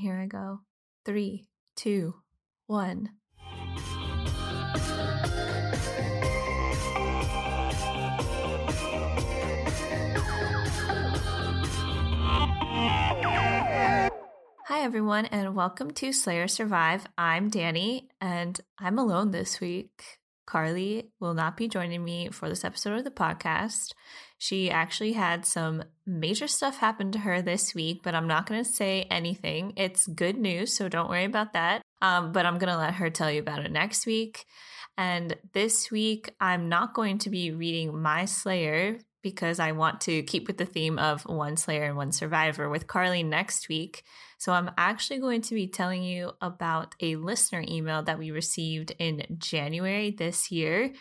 Here I go. Three, two, one. Hi, everyone, and welcome to Slay or Survive. I'm Dani, and I'm alone this week. Carly will not be joining me for this episode of the podcast. She actually had some major stuff happen to her this week, but I'm not going to say anything. It's good news, so don't worry about that. Um, but I'm going to let her tell you about it next week. And this week, I'm not going to be reading my Slayer because I want to keep with the theme of one Slayer and one Survivor with Carly next week. So I'm actually going to be telling you about a listener email that we received in January this year.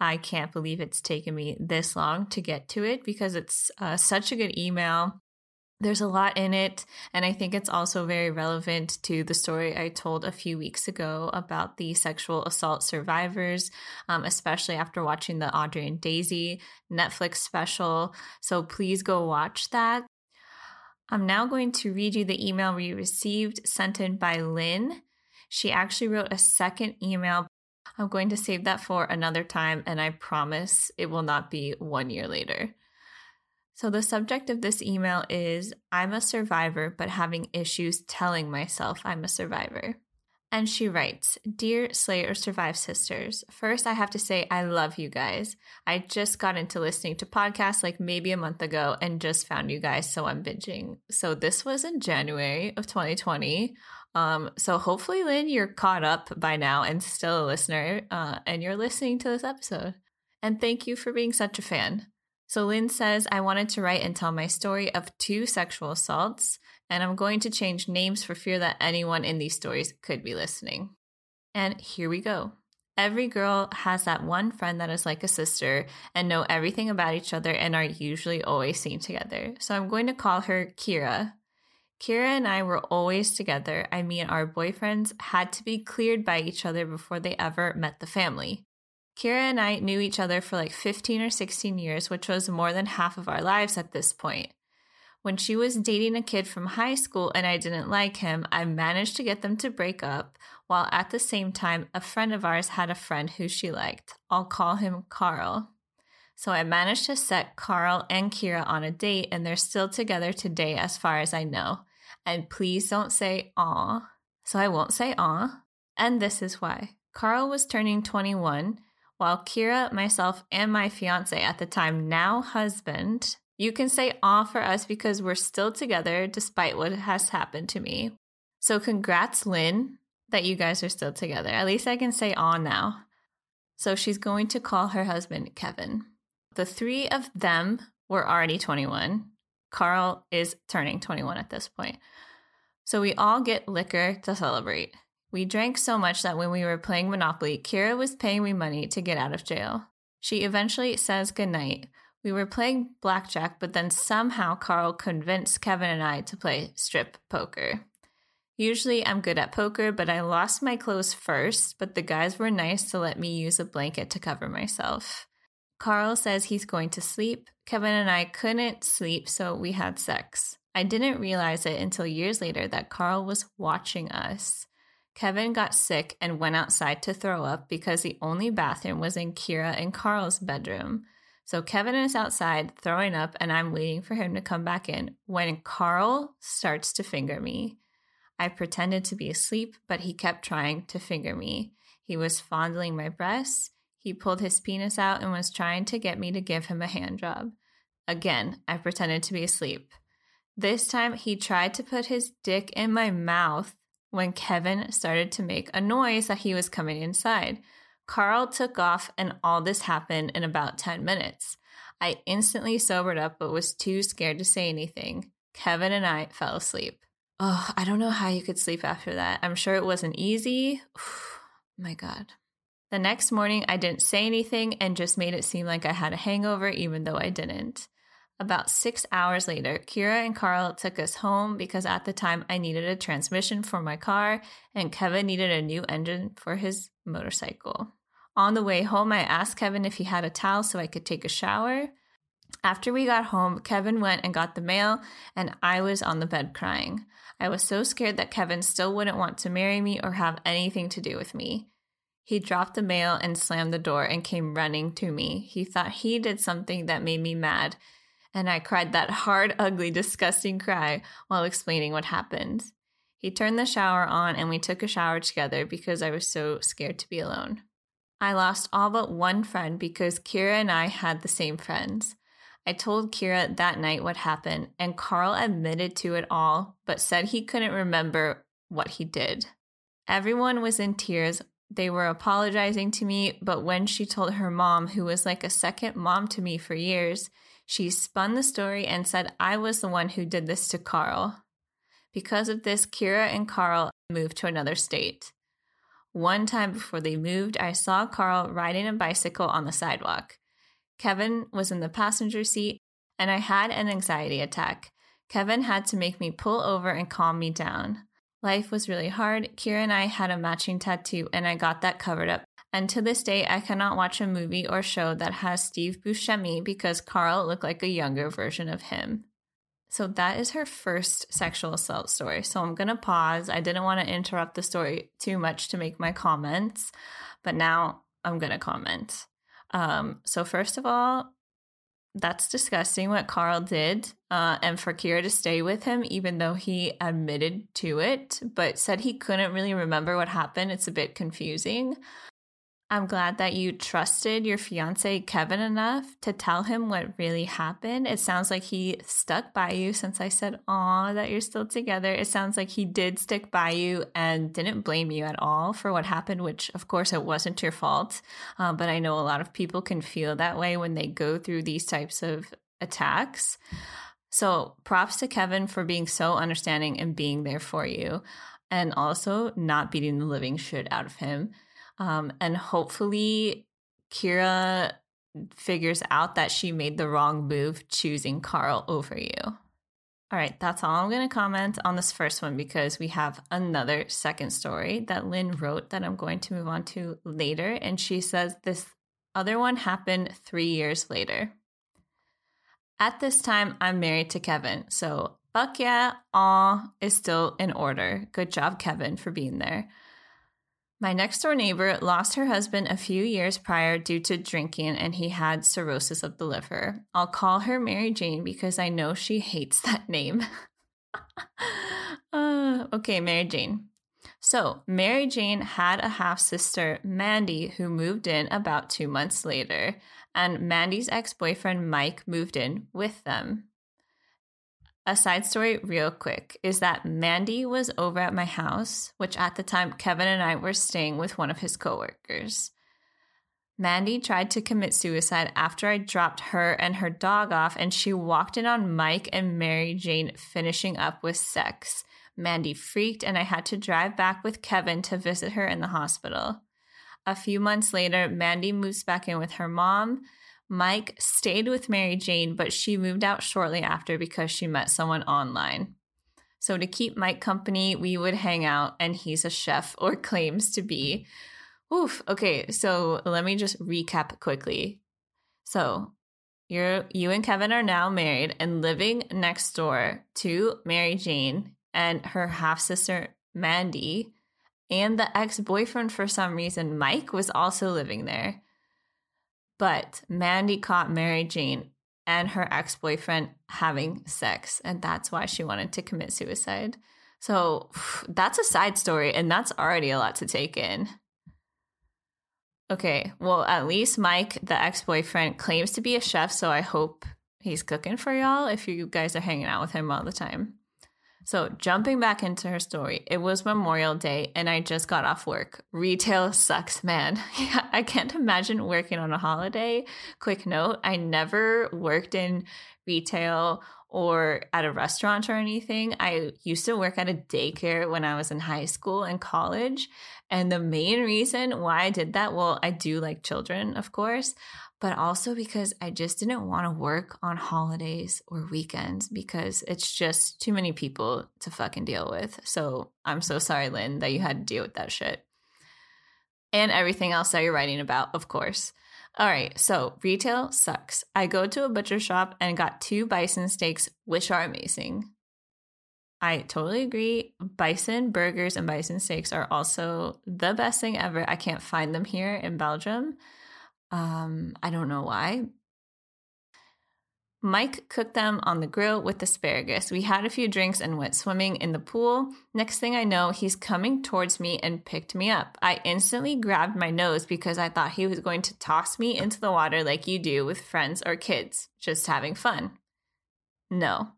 I can't believe it's taken me this long to get to it because it's uh, such a good email. There's a lot in it, and I think it's also very relevant to the story I told a few weeks ago about the sexual assault survivors, um, especially after watching the Audrie and Daisy Netflix special. So please go watch that. I'm now going to read you the email we received sent in by Lynn. She actually wrote a second email. I'm going to save that for another time, and I promise it will not be one year later. So, the subject of this email is I'm a survivor, but having issues telling myself I'm a survivor. And she writes Dear Slay or Survive sisters, first I have to say I love you guys. I just got into listening to podcasts like maybe a month ago and just found you guys, so I'm binging. So this was in January of 2020. Um, so hopefully, Lynn, you're caught up by now and still a listener, uh, and you're listening to this episode. And thank you for being such a fan. So Lynn says, I wanted to write and tell my story of two sexual assaults and I'm going to change names for fear that anyone in these stories could be listening. And here we go. Every girl has that one friend that is like a sister and know everything about each other and are usually always seen together. So I'm going to call her Kira. Kira and I were always together. I mean, our boyfriends had to be cleared by each other before they ever met the family. Kira and I knew each other for like 15 or 16 years, which was more than half of our lives at this point. When she was dating a kid from high school and I didn't like him, I managed to get them to break up, while at the same time, a friend of ours had a friend who she liked. I'll call him Carl. So I managed to set Carl and Kira on a date, and they're still together today, as far as I know. And please don't say aw. So I won't say aw. And this is why. Carl was turning 21, while Kira, myself, and my fiance at the time, now husband, you can say aw for us because we're still together despite what has happened to me. So, congrats, Lynn, that you guys are still together. At least I can say aw now. So, she's going to call her husband Kevin. The three of them were already 21. Carl is turning 21 at this point. So, we all get liquor to celebrate. We drank so much that when we were playing Monopoly, Kira was paying me money to get out of jail. She eventually says goodnight, we were playing blackjack, but then somehow Carl convinced Kevin and I to play strip poker. Usually I'm good at poker, but I lost my clothes first, but the guys were nice to let me use a blanket to cover myself. Carl says he's going to sleep. Kevin and I couldn't sleep, so we had sex. I didn't realize it until years later that Carl was watching us. Kevin got sick and went outside to throw up because the only bathroom was in Kira and Carl's bedroom. So Kevin is outside throwing up, and I'm waiting for him to come back in when Carl starts to finger me. I pretended to be asleep, but he kept trying to finger me. He was fondling my breasts. He pulled his penis out and was trying to get me to give him a hand job. Again, I pretended to be asleep. This time, he tried to put his dick in my mouth when Kevin started to make a noise that he was coming inside. Carl took off, and all this happened in about 10 minutes. I instantly sobered up, but was too scared to say anything. Kevin and I fell asleep. Oh, I don't know how you could sleep after that. I'm sure it wasn't easy. My God. The next morning, I didn't say anything and just made it seem like I had a hangover, even though I didn't. About six hours later, Kira and Carl took us home because at the time I needed a transmission for my car and Kevin needed a new engine for his motorcycle. On the way home, I asked Kevin if he had a towel so I could take a shower. After we got home, Kevin went and got the mail, and I was on the bed crying. I was so scared that Kevin still wouldn't want to marry me or have anything to do with me. He dropped the mail and slammed the door and came running to me. He thought he did something that made me mad, and I cried that hard, ugly, disgusting cry while explaining what happened. He turned the shower on and we took a shower together because I was so scared to be alone. I lost all but one friend because Kira and I had the same friends. I told Kira that night what happened, and Carl admitted to it all, but said he couldn't remember what he did. Everyone was in tears. They were apologizing to me, but when she told her mom, who was like a second mom to me for years, she spun the story and said I was the one who did this to Carl. Because of this, Kira and Carl moved to another state. One time before they moved, I saw Carl riding a bicycle on the sidewalk. Kevin was in the passenger seat, and I had an anxiety attack. Kevin had to make me pull over and calm me down. Life was really hard. Kira and I had a matching tattoo, and I got that covered up. And to this day, I cannot watch a movie or show that has Steve Buscemi because Carl looked like a younger version of him. So that is her first sexual assault story. So I'm going to pause. I didn't want to interrupt the story too much to make my comments, but now I'm going to comment. Um, so, first of all, that's disgusting what Carl did. Uh, and for Kira to stay with him, even though he admitted to it, but said he couldn't really remember what happened, it's a bit confusing. I'm glad that you trusted your fiance Kevin enough to tell him what really happened. It sounds like he stuck by you since I said, Aw, that you're still together. It sounds like he did stick by you and didn't blame you at all for what happened, which of course it wasn't your fault. Uh, but I know a lot of people can feel that way when they go through these types of attacks. So props to Kevin for being so understanding and being there for you and also not beating the living shit out of him. Um, and hopefully, Kira figures out that she made the wrong move choosing Carl over you. All right, that's all I'm going to comment on this first one because we have another second story that Lynn wrote that I'm going to move on to later. And she says this other one happened three years later. At this time, I'm married to Kevin. So, fuck yeah, aw is still in order. Good job, Kevin, for being there. My next door neighbor lost her husband a few years prior due to drinking, and he had cirrhosis of the liver. I'll call her Mary Jane because I know she hates that name. uh, okay, Mary Jane. So, Mary Jane had a half sister, Mandy, who moved in about two months later, and Mandy's ex boyfriend, Mike, moved in with them a side story, real quick, is that Mandy was over at my house, which at the time Kevin and I were staying with one of his coworkers. Mandy tried to commit suicide after I dropped her and her dog off, and she walked in on Mike and Mary Jane finishing up with sex. Mandy freaked, and I had to drive back with Kevin to visit her in the hospital. A few months later, Mandy moves back in with her mom. Mike stayed with Mary Jane, but she moved out shortly after because she met someone online. So, to keep Mike company, we would hang out, and he's a chef or claims to be. Oof. Okay, so let me just recap quickly. So, you're you and Kevin are now married and living next door to Mary Jane and her half sister Mandy, and the ex boyfriend for some reason Mike was also living there. But Mandy caught Mary Jane and her ex boyfriend having sex, and that's why she wanted to commit suicide. So that's a side story, and that's already a lot to take in. Okay, well, at least Mike, the ex boyfriend, claims to be a chef, so I hope he's cooking for y'all if you guys are hanging out with him all the time. So, jumping back into her story, it was Memorial Day and I just got off work. Retail sucks, man. I can't imagine working on a holiday. Quick note I never worked in retail or at a restaurant or anything. I used to work at a daycare when I was in high school and college. And the main reason why I did that, well, I do like children, of course, but also because I just didn't want to work on holidays or weekends because it's just too many people to fucking deal with. So I'm so sorry, Lynn, that you had to deal with that shit. And everything else that you're writing about, of course. All right, so retail sucks. I go to a butcher shop and got two bison steaks, which are amazing. I totally agree. Bison burgers and bison steaks are also the best thing ever. I can't find them here in Belgium. Um, I don't know why, Mike cooked them on the grill with asparagus. We had a few drinks and went swimming in the pool. Next thing I know, he's coming towards me and picked me up. I instantly grabbed my nose because I thought he was going to toss me into the water like you do with friends or kids, just having fun. No.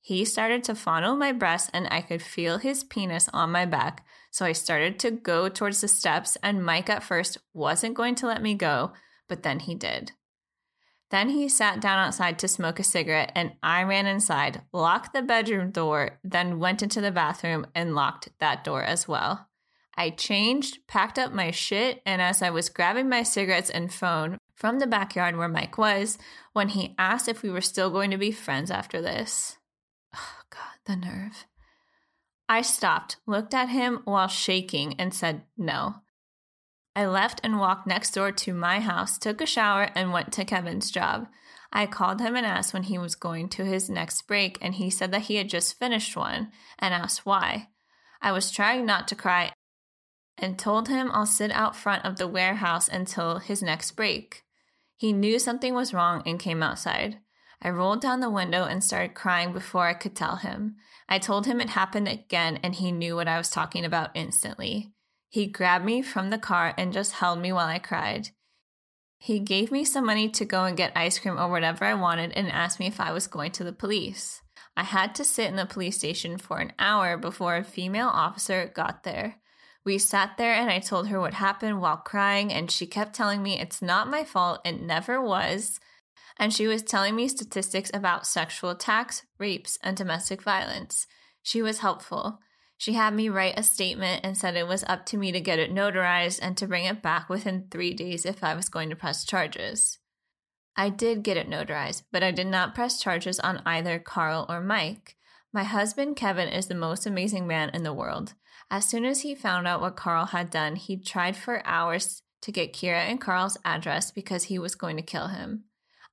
He started to fondle my breast and I could feel his penis on my back. So I started to go towards the steps, and Mike at first wasn't going to let me go, but then he did. Then he sat down outside to smoke a cigarette, and I ran inside, locked the bedroom door, then went into the bathroom and locked that door as well. I changed, packed up my shit, and as I was grabbing my cigarettes and phone from the backyard where Mike was, when he asked if we were still going to be friends after this. Oh, God, the nerve. I stopped, looked at him while shaking, and said no. I left and walked next door to my house, took a shower, and went to Kevin's job. I called him and asked when he was going to his next break, and he said that he had just finished one and asked why. I was trying not to cry and told him I'll sit out front of the warehouse until his next break. He knew something was wrong and came outside. I rolled down the window and started crying before I could tell him. I told him it happened again, and he knew what I was talking about instantly. He grabbed me from the car and just held me while I cried. He gave me some money to go and get ice cream or whatever I wanted and asked me if I was going to the police. I had to sit in the police station for an hour before a female officer got there. We sat there and I told her what happened while crying, and she kept telling me it's not my fault, it never was. And she was telling me statistics about sexual attacks, rapes, and domestic violence. She was helpful. She had me write a statement and said it was up to me to get it notarized and to bring it back within three days if I was going to press charges. I did get it notarized, but I did not press charges on either Carl or Mike. My husband, Kevin, is the most amazing man in the world. As soon as he found out what Carl had done, he tried for hours to get Kira and Carl's address because he was going to kill him.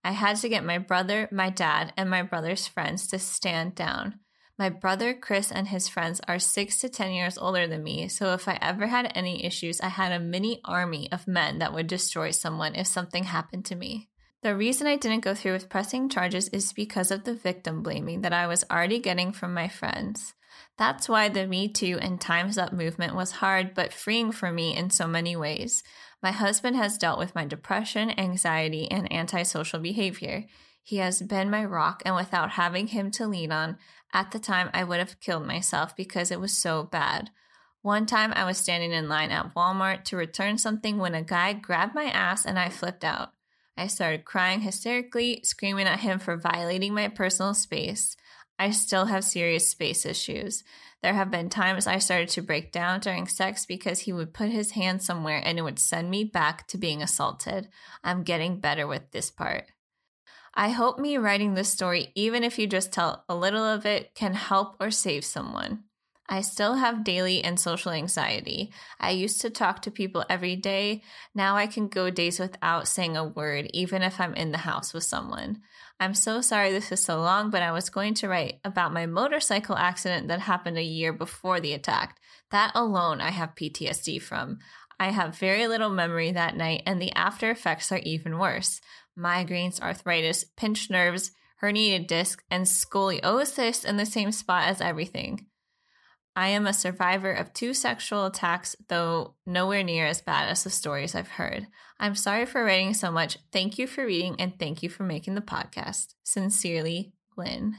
I had to get my brother, my dad, and my brother's friends to stand down. My brother Chris and his friends are six to 10 years older than me, so if I ever had any issues, I had a mini army of men that would destroy someone if something happened to me. The reason I didn't go through with pressing charges is because of the victim blaming that I was already getting from my friends. That's why the Me Too and Time's Up movement was hard but freeing for me in so many ways. My husband has dealt with my depression, anxiety, and antisocial behavior. He has been my rock, and without having him to lean on, at the time I would have killed myself because it was so bad. One time I was standing in line at Walmart to return something when a guy grabbed my ass and I flipped out. I started crying hysterically, screaming at him for violating my personal space. I still have serious space issues. There have been times I started to break down during sex because he would put his hand somewhere and it would send me back to being assaulted. I'm getting better with this part. I hope me writing this story, even if you just tell a little of it, can help or save someone. I still have daily and social anxiety. I used to talk to people every day. Now I can go days without saying a word, even if I'm in the house with someone. I'm so sorry this is so long, but I was going to write about my motorcycle accident that happened a year before the attack. That alone I have PTSD from. I have very little memory that night, and the after effects are even worse migraines, arthritis, pinched nerves, herniated disc, and scoliosis in the same spot as everything. I am a survivor of two sexual attacks, though nowhere near as bad as the stories I've heard. I'm sorry for writing so much. Thank you for reading and thank you for making the podcast. Sincerely, Lynn.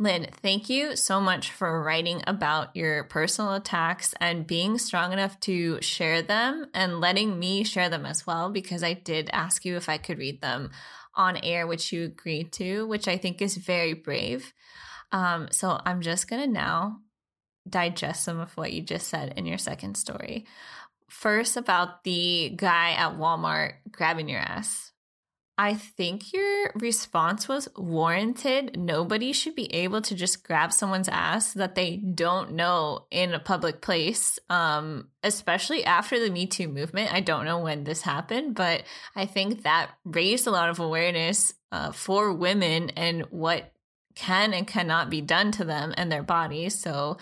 Lynn, thank you so much for writing about your personal attacks and being strong enough to share them and letting me share them as well, because I did ask you if I could read them on air, which you agreed to, which I think is very brave. Um, so I'm just going to now digest some of what you just said in your second story. First, about the guy at Walmart grabbing your ass. I think your response was warranted. Nobody should be able to just grab someone's ass that they don't know in a public place, um, especially after the Me Too movement. I don't know when this happened, but I think that raised a lot of awareness uh, for women and what can and cannot be done to them and their bodies. So,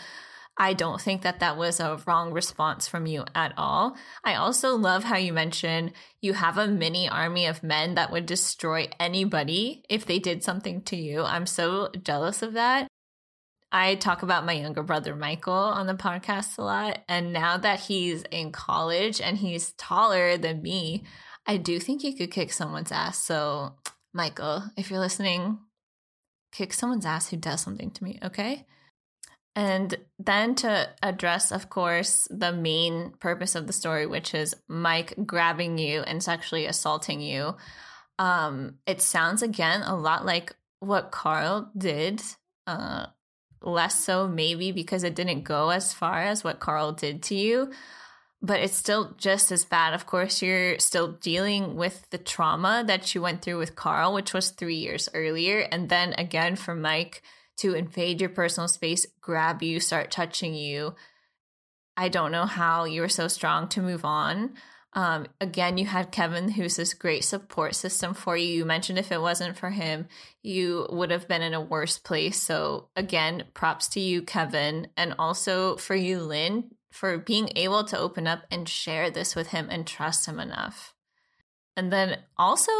I don't think that that was a wrong response from you at all. I also love how you mentioned you have a mini army of men that would destroy anybody if they did something to you. I'm so jealous of that. I talk about my younger brother Michael on the podcast a lot. And now that he's in college and he's taller than me, I do think he could kick someone's ass. So, Michael, if you're listening, kick someone's ass who does something to me, okay? And then to address, of course, the main purpose of the story, which is Mike grabbing you and sexually assaulting you. Um, it sounds again a lot like what Carl did. Uh, less so, maybe because it didn't go as far as what Carl did to you, but it's still just as bad. Of course, you're still dealing with the trauma that you went through with Carl, which was three years earlier. And then again, for Mike, to invade your personal space, grab you, start touching you. I don't know how you were so strong to move on. Um, again, you had Kevin, who's this great support system for you. You mentioned if it wasn't for him, you would have been in a worse place. So, again, props to you, Kevin, and also for you, Lynn, for being able to open up and share this with him and trust him enough. And then also,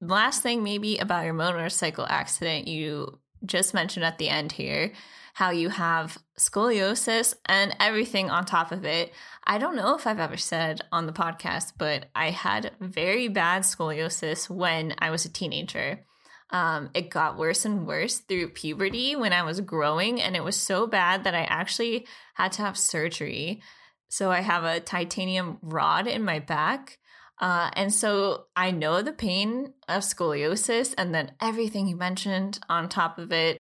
last thing maybe about your motorcycle accident, you just mentioned at the end here how you have scoliosis and everything on top of it. I don't know if I've ever said on the podcast, but I had very bad scoliosis when I was a teenager. Um, it got worse and worse through puberty when I was growing, and it was so bad that I actually had to have surgery. So I have a titanium rod in my back uh, and so I know the pain of scoliosis and then everything you mentioned on top of it.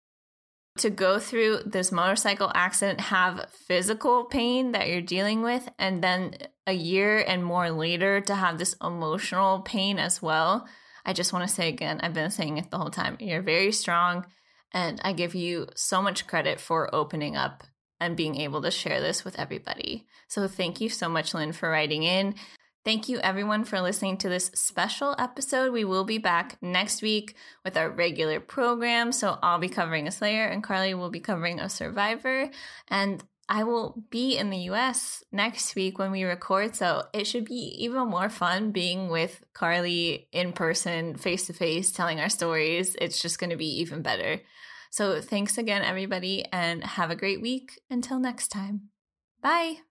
To go through this motorcycle accident, have physical pain that you're dealing with, and then a year and more later to have this emotional pain as well. I just want to say again, I've been saying it the whole time. You're very strong, and I give you so much credit for opening up and being able to share this with everybody. So thank you so much, Lynn, for writing in. Thank you, everyone, for listening to this special episode. We will be back next week with our regular program. So I'll be covering a Slayer, and Carly will be covering a Survivor. And I will be in the US next week when we record. So it should be even more fun being with Carly in person, face to face, telling our stories. It's just going to be even better. So thanks again, everybody, and have a great week. Until next time. Bye.